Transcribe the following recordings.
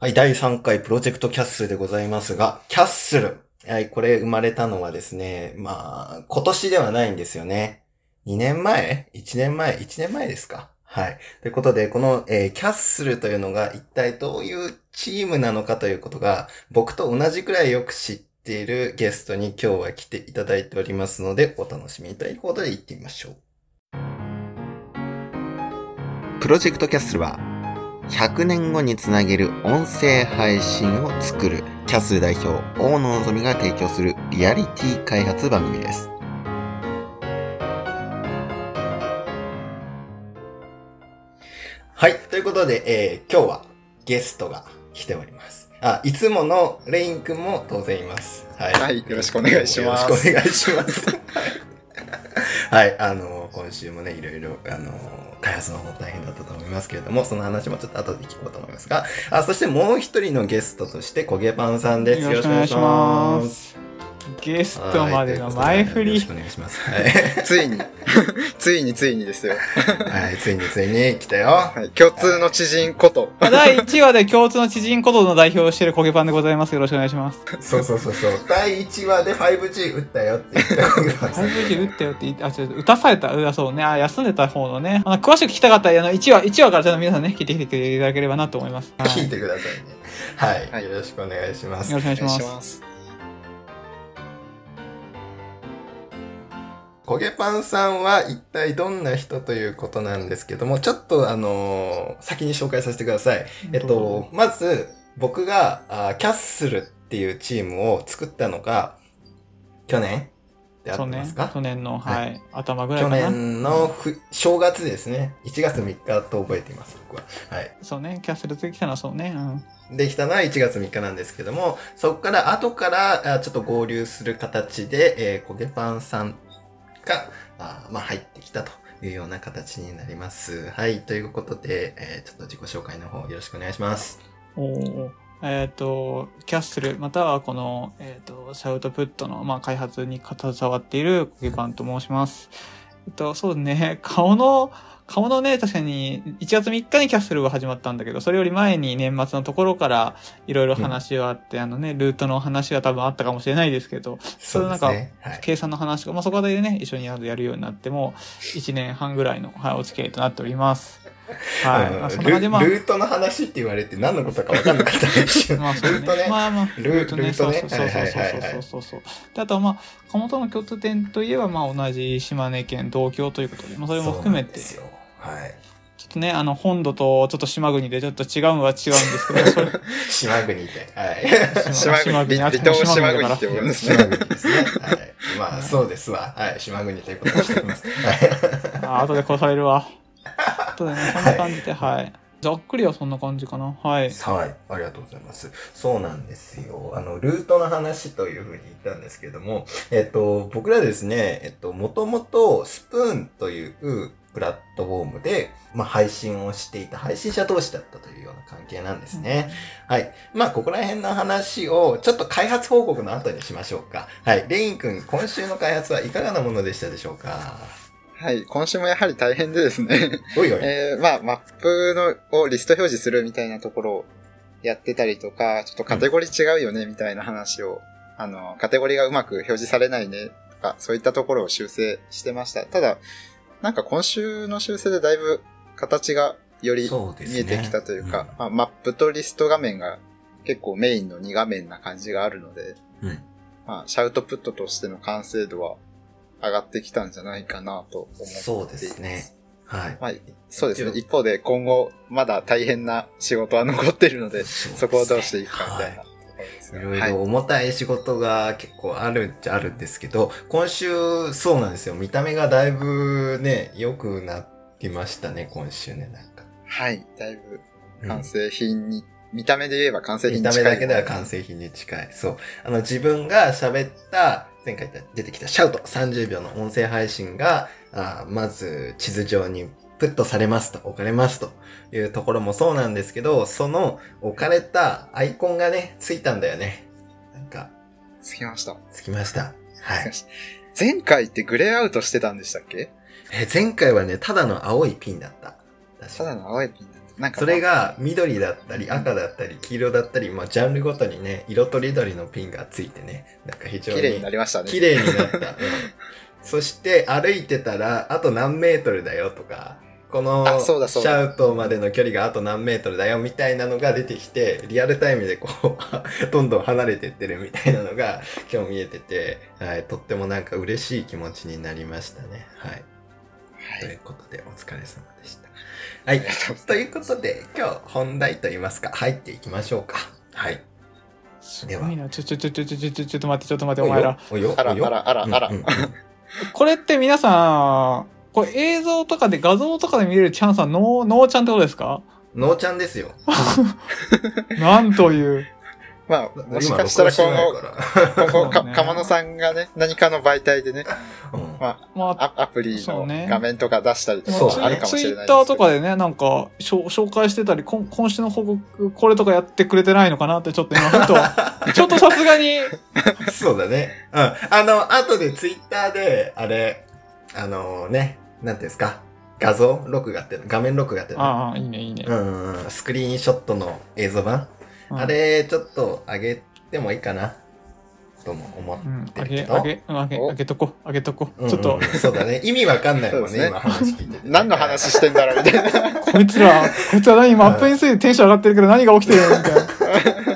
はい、第3回プロジェクトキャッスルでございますが、キャッスル。はい、これ生まれたのはですね、まあ、今年ではないんですよね。2年前 ?1 年前 ?1 年前ですか？はい。ということで、この、えーキャッスルというのが一体どういうチームなのかということが、僕と同じくらいよく知っているゲストに今日は来ていただいておりますので、お楽しみということで行ってみましょう。プロジェクトキャッスルは、100年後につなげる音声配信を作るキャッスル代表大野のぞみが提供するリアリティ開発番組です。はい。ということで、えー今日はゲストが来ております。あ、いつものレインくんも当然います。はい。はいよろしくお願いしますよろしくお願いします。はい。はい。あの、今週もね、いろいろ、あの、開発の方大変だったと思いますけれども、その話もちょっと後で聞こうと思いますが、あ、そしてもう一人のゲストとして、焦げパンさんです。よろしくお願いします。す。ゲストまでの前振りよろしく。お願いします。はい。ついに、ついについにですよ。はい、ついについに来たよ。はい、共通の知人こと。第1話で共通の知人ことの代表をしているコゲパンでございます。よろしくお願いします。そうそうそうそう。第1話で 5G 打ったよって言った焦げパンさん。5G 打ったよって言って、あ、ちょっと打たされた。あ、そうね。あ、休んでた方のね。あの詳しく聞きたかったら、あの、1話、1話からちょっと皆さんね、聞いてきていただければなと思います。はい聞いてくださいね。はい。はいよろしくお願いしますよ。ろしくお願いします。焦げパンさんは一体どんな人ということなんですけども、ちょっとあのー先に紹介させてください。えっと、まず、僕があキャッスルっていうチームを作ったのが、去年であってますか？去年の、ははいい、頭ぐらい去かな。年のふ正月ですね。1月3日と覚えています、僕は。はい。そうね。キャッスルできたのはそうね。うん。できたのは1月3日なんですけども、そこから後からあちょっと合流する形で、えー、焦げパンさんが、あまあ、入ってきたというような形になります。はい。ということで、えーちょっと自己紹介の方よろしくお願いします。おえっ、と、キャッスル、またはこの、えっ、と、シャウトプットの、まあ、開発に携わっているコケパンと申します。えっと、そうね、顔の、顔のね、確かに、1月3日にキャッスルが始まったんだけど、それより前に年末のところから、いろいろ話があって、あのね、ルートの話が多分あったかもしれないですけど、それなんかね。はい。計算の話とか、まあ、そこでね、一緒にやるようになっても、1 年半ぐらいの、はい、お付き合いとなっております。はい。まあ、うんそんな感じで、まあ、ルルートの話って言われて何のことか分かんなかったんですよ。まあそうねルートね。まあまあ、ルルートねそうそうそうそうそうそう。で、あとはまあ、鴨との共通点といえば、まあ同じ島根県同郷ということで、まあそれも含めて、そうですよ。はい。っとね、あの、本土とちょっと島国でちょっと違うのは違うんですけど、それ、島国で。はい。島国、離あ島島国って呼ぶんです島ね。国ですね。はい。まあ、そうですわ。はい。島国ということにしておきます。はい。あ後で殺されるわ。そうだね、そんな感じで、はい。ざっくりはそんな感じかな。はい。はい。ありがとうございます。そうなんですよ。あの、ルートの話というふうに言ったんですけども、えっと、僕らですね、えっと、もともとスプーンというプラットフォームで、まあ、配信をしていた配信者同士だったというような関係なんですね。はい。まあ、ここら辺の話を、ちょっと開発報告の後にしましょうか。はい。レイン君、今週の開発はいかがなものでしたでしょうか？はい、今週もやはり大変でですね。おいおい。えー、まあ、マップのをリスト表示するみたいなところをやってたりとか、ちょっとカテゴリー違うよね、みたいな話を、あの、カテゴリーがうまく表示されないね、とか、そういったところを修正してました。ただ、なんか今週の修正でだいぶ形がより見えてきたというか、うんまあ、マップとリスト画面が結構メインの2画面な感じがあるので、うん。まあ、シャウトプットとしての完成度は上がってきたんじゃないかなと思っています。そうですね。はい。まあ、そうですね。一方で今後まだ大変な仕事は残ってるので、そこをどうしていくかみたいなですがいろいはいろ重たい仕事が結構あるっちゃあるんですけど、今週そうなんですよ。見た目がだいぶね、良くなってましたね、今週ね、なんか。はい。だいぶうん完成品に、見た目で言えば完成品見に近い。た目だけでは完成品に近い。そう。あの、自分が喋った、前回出てきたシャウト30秒の音声配信が、あーまず地図上にプットされますと、置かれますというところもそうなんですけど、その置かれたアイコンがね、ついたんだよね。なんか、つきました。つきました。はい。前回ってグレーアウトしてたんでしたっけ？え、前回はね、ただの青いピンだった。ただの青いピンだった。なんか、それが緑だったり赤だったり黄色だったり、まあジャンルごとにね、色とりどりのピンがついてね、なんか非常に綺麗になりましたね。綺麗になった。うんそして歩いてたらあと何メートルだよとか、このあシそうだそうだャウトまでの距離があと何メートルだよみたいなのが出てきて、リアルタイムでこう、どんどん離れてってるみたいなのが 今日見えてて、はい、とってもなんか嬉しい気持ちになりましたね。はい。ということで、お疲れ様でした。はい。ということで、今日本題といいますか、入っていきましょうか。はい。すごいな。ちょ、ちょ、ちょ、ちょ、ちょ、ちょ、ちょ、ちょっと待って、ちょっと待って、お前ら。あらあらあらあらこれって皆さん、これ映像とかで画像とかで見れるチャンスはノー、ノーちゃんってことですか？のーちゃんですよ。なんという。まあ、もしかしたら今後、後、今後、かそうね鴨野さんがね、何かの媒体でね、うんままあ、あ、アアプリの画面とか出したりとそうかあるかもしツイッれないですけど。ターとかでね、なんか、しょ紹介してたり、今今週の報告、これとかやってくれてないのかなって、ちょっと今、ふと、ちょっとさすがに、そうだね。うん。あの、後でツイッターで、あれ、あのね、なんていうんですか、画像録画って、画面録画ってああ、いいね、いいね。うんうん、スクリーンショットの映像版、うんあれ、ちょっと上げてもいいかな、とも思っうん、あげ、てるけど。あげ、うんあげ、お？あげとこ、あげとこ。うんうんちょっと、そうだね。意味わかんないもんね、ね今話聞いてて。何の話してんだろうみたいな。こいつら、こいつら何マップについてテンション上がってるけど何が起きてるのみたいな。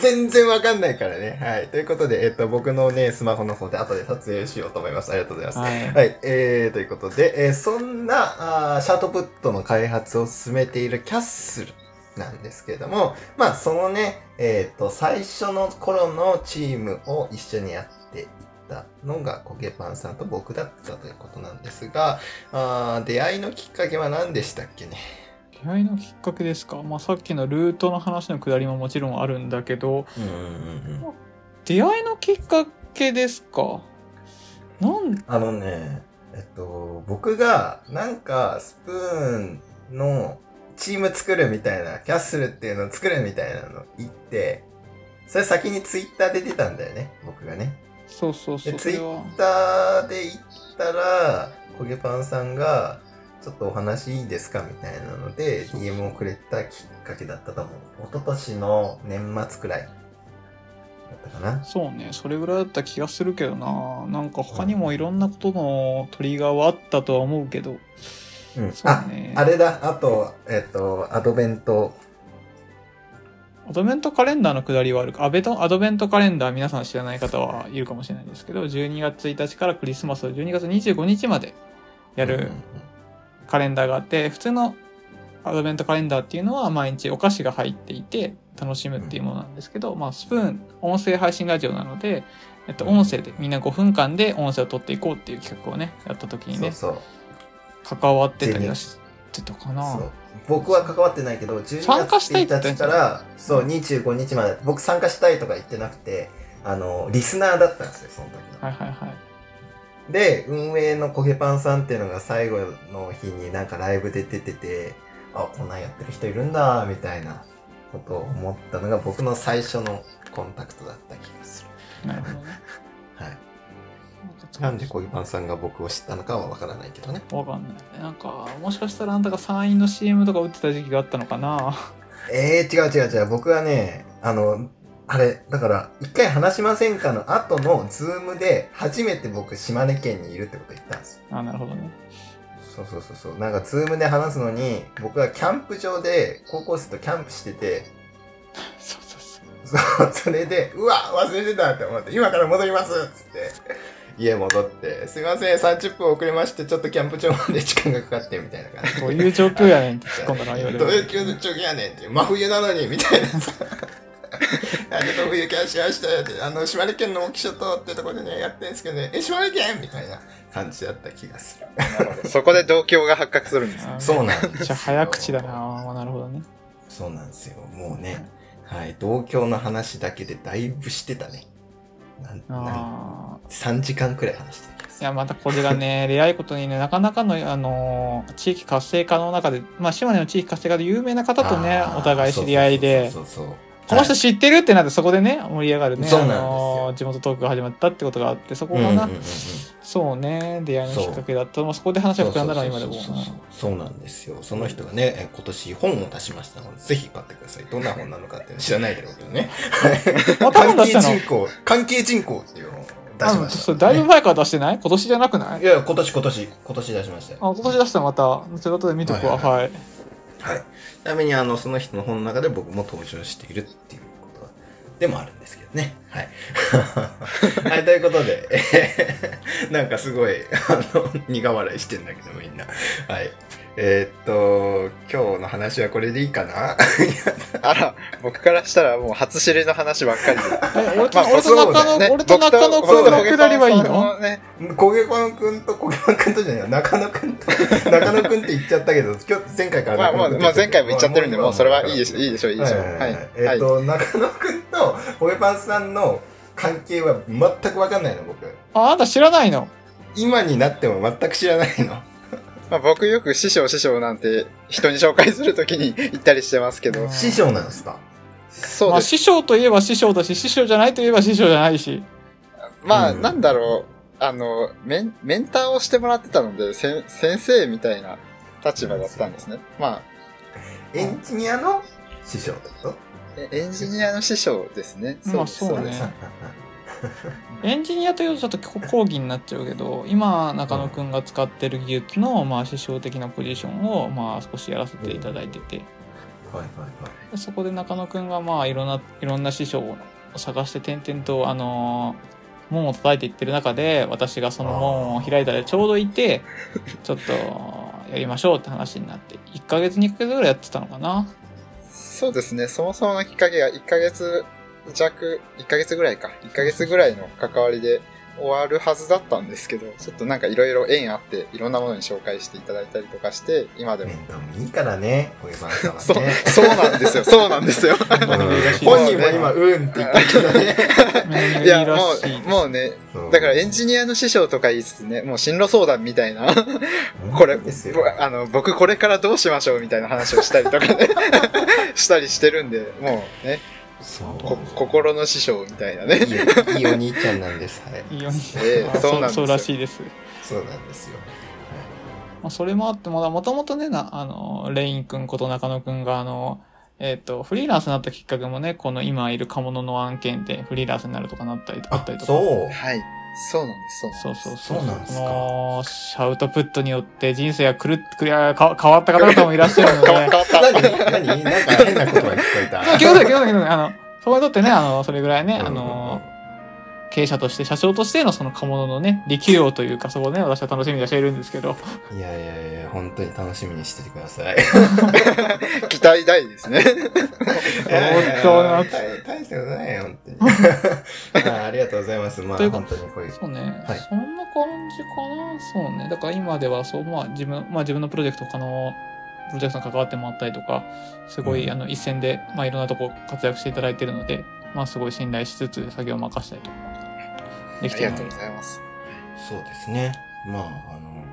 全然わかんないからね。はい。ということで、えっと、僕のね、スマホの方で後で撮影しようと思います。ありがとうございます。はい。はい、えー、ということで、えーそんなあーシャートプットの開発を進めているキャッスルなんですけれども、まあ、そのね、えっ、と、最初の頃のチームを一緒にやっていったのが、コゲパンさんと僕だったということなんですが、あー出会いのきっかけは何でしたっけね？出会いのきっかけですか？まあ、さっきのルートの話のくだりももちろんあるんだけど。出会いのきっかけですか？なん、あのね、えっと、僕がなんかスプーンのチーム作るみたいな、キャッスルっていうのを作るみたいなの言って、それ先にツイッターで出たんだよね、僕がね。そうそうそう。で、ツイッターで言ったら、コゲパンさんが、ちょっとお話いいですかみたいなので、DM をくれたきっかけだったと思う。一昨年の年末くらいだったかな。そうね、それぐらいだった気がするけどな。なんか他にもいろんなことのトリガーはあったとは思うけど。うん。そうあ、ね。あれだ、あと、えっと、アドベントアドベントカレンダーのくだりはあるか。アベトアドベントカレンダー皆さん知らない方はいるかもしれないですけど、12月1日からクリスマスを12月25日までやるうんカレンダーがあって、普通のアドベントカレンダーっていうのは毎日お菓子が入っていて楽しむっていうものなんですけど、まあスプーン、音声配信ラジオなので、えっと、うん音声でみんな5分間で音声を取っていこうっていう企画をね、やった時にね、そう関わってたりはしてたか。な僕は関わってないけど、12参加し月1たいって言ったんじゃない日から、そう、25日まで、僕参加したいとか言ってなくて、あの、リスナーだったんですよ、その時の。はいはいはい。で、運営のコゲパンさんっていうのが最後の日になんかライブで出てて、あ、こんなんやってる人いるんだ、みたいなことを思ったのが僕の最初のコンタクトだった気がする。なるほどね。はい。なんでコゲパンさんが僕を知ったのかはわからないけどね。わかんない。なんか、もしかしたらあんたが山陰の CM とか打ってた時期があったのかなえー、違う違う違う。僕はね、あの、あれ、だから、一回話しませんかの後のズームで初めて僕島根県にいるってこと言ったんですよ。あ、なるほどね。そうそうそうそう。なんかズームで話すのに、僕はキャンプ場で高校生とキャンプしてて、そうそうそう。そう、それで、うわ忘れてたって思って、今から戻りますっつって、家戻って、すいません、30分遅れまして、ちょっとキャンプ場まで時間がかかって、みたいな感じで。どういう状況やねんって突っ込んだら言われどういうる。状況やねんって、真冬なのに、みたいなさ。あちょっと冬キャンしましたよって、あの、島根県の沖諸島ってとこでね、やってんですけどね、え、島根県？みたいな感じだった気がする。そこで同郷が発覚するんですね。あそうなんめっちゃ早口だなあなるほどね。そうなんですよ。もうね、はい、同郷の話だけでだいぶしてたね。なんああ。3時間くらい話してる気がすいや、またこれがね、レアいことにね、なかなかの、あのー地域活性化の中で、まあ、島根の地域活性化で有名な方とねお互い知り合いで、そうそうそうこの人知ってるってなってそこでね、盛り上がるね。そうなんですよあのー地元トークが始まったってことがあって、そこがな、そうね、出会いのきっかけだった。まあそこで話が膨らんだのは今でも。そうなんですよ。その人がね、え今年本を出しましたので、ぜひ買ってください。どんな本なのかって知らないだろうけどね。また本出したの関係人口、関係人口っていうのを出しました、そうだいぶ前から出してない？今年じゃなくない？いや、今年今年、今年出しましたよ。あ、今年出したらまた、後ほどで見とくわ。はいはい。はい。はいちなみに、あの、その人の本の中で僕も登場しているっていうことでもあるんですけどね。はい。はい、ということで、え なんかすごい、あの、苦笑いしてんだけど、みんな。はい。えーっと、今日の話はこれでいいかな？あら、僕からしたらもう初知りの話ばっかりで。え俺と、まあ俺と中野、ね俺と中野くんのくだりはいいの？ね、焦げパンくんと焦げパンくんとじゃないよ中野くんと、中野くんって言っちゃったけど、今日、前回からまあまあ、まあ前回も言っちゃってるんで、もうそれはいいでししょ、いいでしょう、いいでしょう。ははいい。えっ、はい。と、中野くんと焦げパンさんの関係は全くわかんないの、僕。あ、あなた知らないの今になっても全く知らないの。まあ僕よく師匠師匠なんて人に紹介するときに言ったりしてますけど、師匠なんですか？まあ、そうです。師匠といえば師匠だし、師匠じゃないといえば師匠じゃないし。まあ、うん。なんだろう、あの、メン、メンターをしてもらってたので、先生みたいな立場だったんですね。まエンジニアの師匠ってこと？エンジニアの師匠ですね。まあです。そうね。で すエンジニアというとちょっと講義になっちゃうけど、今、中野くんが使ってる技術の、まあ、師匠的なポジションを、まあ、少しやらせていただいてて、はいはいはい。でそこで中野くんが、まあ、いろんな、いろんな師匠を探して点々と、あのー門を叩いていってる中で、私がその門を開いたでちょうどいて、ちょっと、やりましょうって話になって、1ヶ月、2ヶ月ぐらいやってたのかな。そうですね。そもそものきっかけが1ヶ月弱、1ヶ月ぐらいか。1ヶ月ぐらいの関わりで終わるはずだったんですけど、ちょっとなんかいろいろ縁あって、いろんなものに紹介していただいたりとかして、今でも。いいからね、焦げパンさんはそうね。、そうなんですよ。そうなんですよ。うん本人も今、うんって言ったけどね。めいや、らもう、もうね、だからエンジニアの師匠とか言いつつね、もう進路相談みたいな、これ、ですよぼあの、僕これからどうしましょうみたいな話をしたりとかね、したりしてるんで、もうね、心の師匠みたいなね。いいいいお兄ちゃんなんです。はい。いいよね。ええあそうなんですよそうらしいです。そうなんですよ。まあ、それもあって、まだもともとね、な、あの、レイン君こと中野君が、あの、えっ、と、フリーランスになったきっかけもね、この今いる鴨物の案件でフリーランスになるとかなったりあったりとか。そう。はい。そうなんです、そうなんです。そうそうそう。そうなんですかこの、シャウトプットによって人生が狂ってくりゃ、か変わった方々もいらっしゃるので。変わ変わった。何何なんか変なことが聞こえた。気をつけて、気をつけて、あの、そこにとってね、あの、それぐらいね、うんあの、経営者として、社長としてのその鴨物のね、力量というか、そこをね、私は楽しみにしているんですけど。いやいやいや、本当に楽しみにしててください。期待大ですね。本当な大大したことないよ、本当に。あ ありがとうございます。まあ、本当にこういう。そうね、はいそんな感じかな？そうね。だから今では、そう、まあ自分、まあ自分のプロジェクト他のプロジェクトに関わってもらったりとか、すごい、うんあの、一線で、まあいろんなとこ活躍していただいているので、まあすごい信頼しつつ作業を任せたりとか、できてありがとうご。ざいます。そうですね。まあ、あの、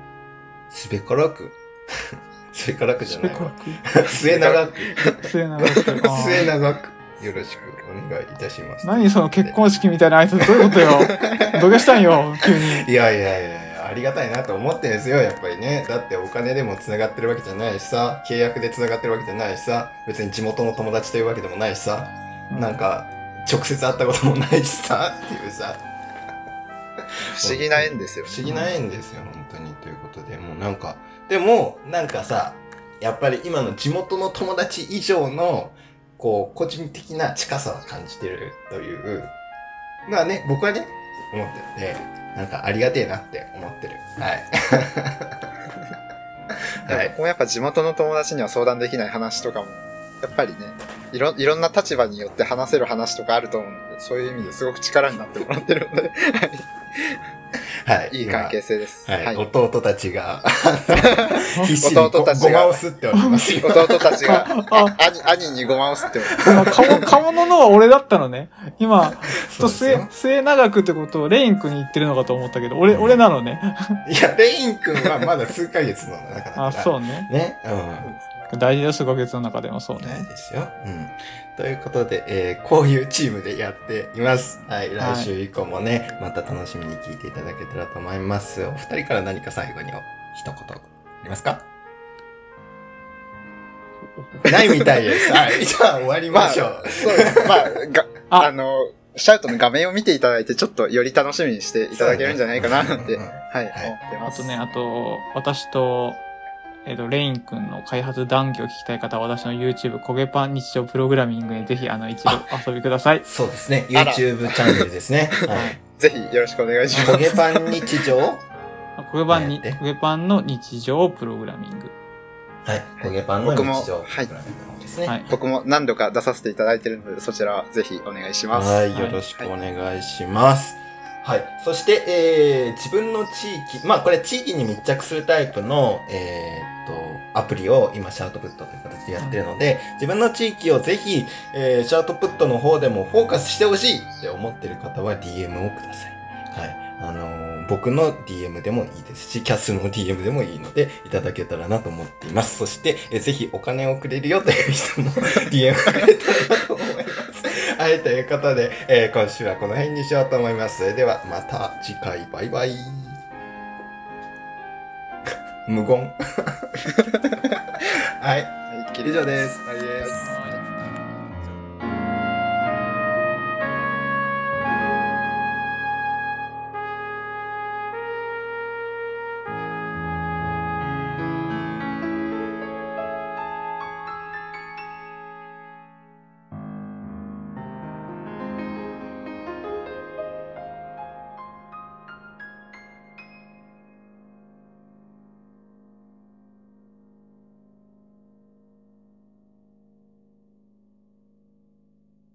すべからく。すべからくじゃないわ。末長く。末永く。末長く。よろしくお願いいたします。何その結婚式みたいな挨拶どういうことよ 土下したんよ、急に。いやいやいやいや、ありがたいなと思ってんですよ、やっぱりね。だってお金でも繋がってるわけじゃないしさ、契約で繋がってるわけじゃないしさ、別に地元の友達というわけでもないしさ、なんか、直接会ったこともないしさ、っていうさ、不思議な縁ですよ。不思議な縁ですよ、本当に。ということで、もうなんか、でも、なんかさ、やっぱり今の地元の友達以上の、こう、個人的な近さを感じてるという、まあね、僕はね、思ってるんで、なんかありがてえなって思ってる。はい。はい。僕もやっぱ地元の友達には相談できない話とかも、やっぱりね、いろ、いろんな立場によって話せる話とかあると思うので、そういう意味ですごく力になってもらってるので、はい。いい関係性です。はい、はい。弟たちが、必死にご弟たちがごまをすっておりますよ。弟たちが、あ、兄、兄にごまをすっております。あかも、かもののは俺だったのね。今、と末末長くってことをレイン君に言ってるのかと思ったけど、俺、俺なのね。いや、レイン君はまだ数ヶ月の中だから。あ、そうね。ね。うん。大事です、5月の中でもそう大ね事。ですよ。うん。ということで、えーこういうチームでやっています。はい。来週以降もね、また楽しみに聞いていただけたらと思います。お二人から何か最後にお一言ありますか？ないみたいです。はい。じゃあ終わりましょう。そうです。まあ、が、ああの、シャウトの画面を見ていただいて、ちょっとより楽しみにしていただけるんじゃないかな、なんて、うんうんはい、はい思ってます。あとね、あと、私と、えっ、と、レイン君の開発談義を聞きたい方は、私の YouTube、焦げパン日常プログラミングにぜひ、あの、一度遊びください。そうですね。YouTube チャンネルですね。はい。ぜひよろしくお願いします。焦げパン日常？焦げパンに、焦げパンの日常プログラミング。はい。焦げパンの僕も日常はいプログラミングね。はい。僕も何度か出させていただいているので、そちらはぜひお願いします。はい、よろしくお願いします。はい。そして、えー、自分の地域、まあこれ地域に密着するタイプの、えーっと、アプリを今シャウトプットという形でやってるので、自分の地域をぜひ、えー、シャウトプットの方でもフォーカスしてほしいって思ってる方は DM をください。はい。あのー僕の DM でもいいですし、キャスの DM でもいいので、いただけたらなと思っています。そして、えーぜひお金をくれるよという人も DM くれたらなと。はい、ということで、えー今週はこの辺にしようと思います。それではまた次回、バイバイ。無言。はい、はい以上です。はい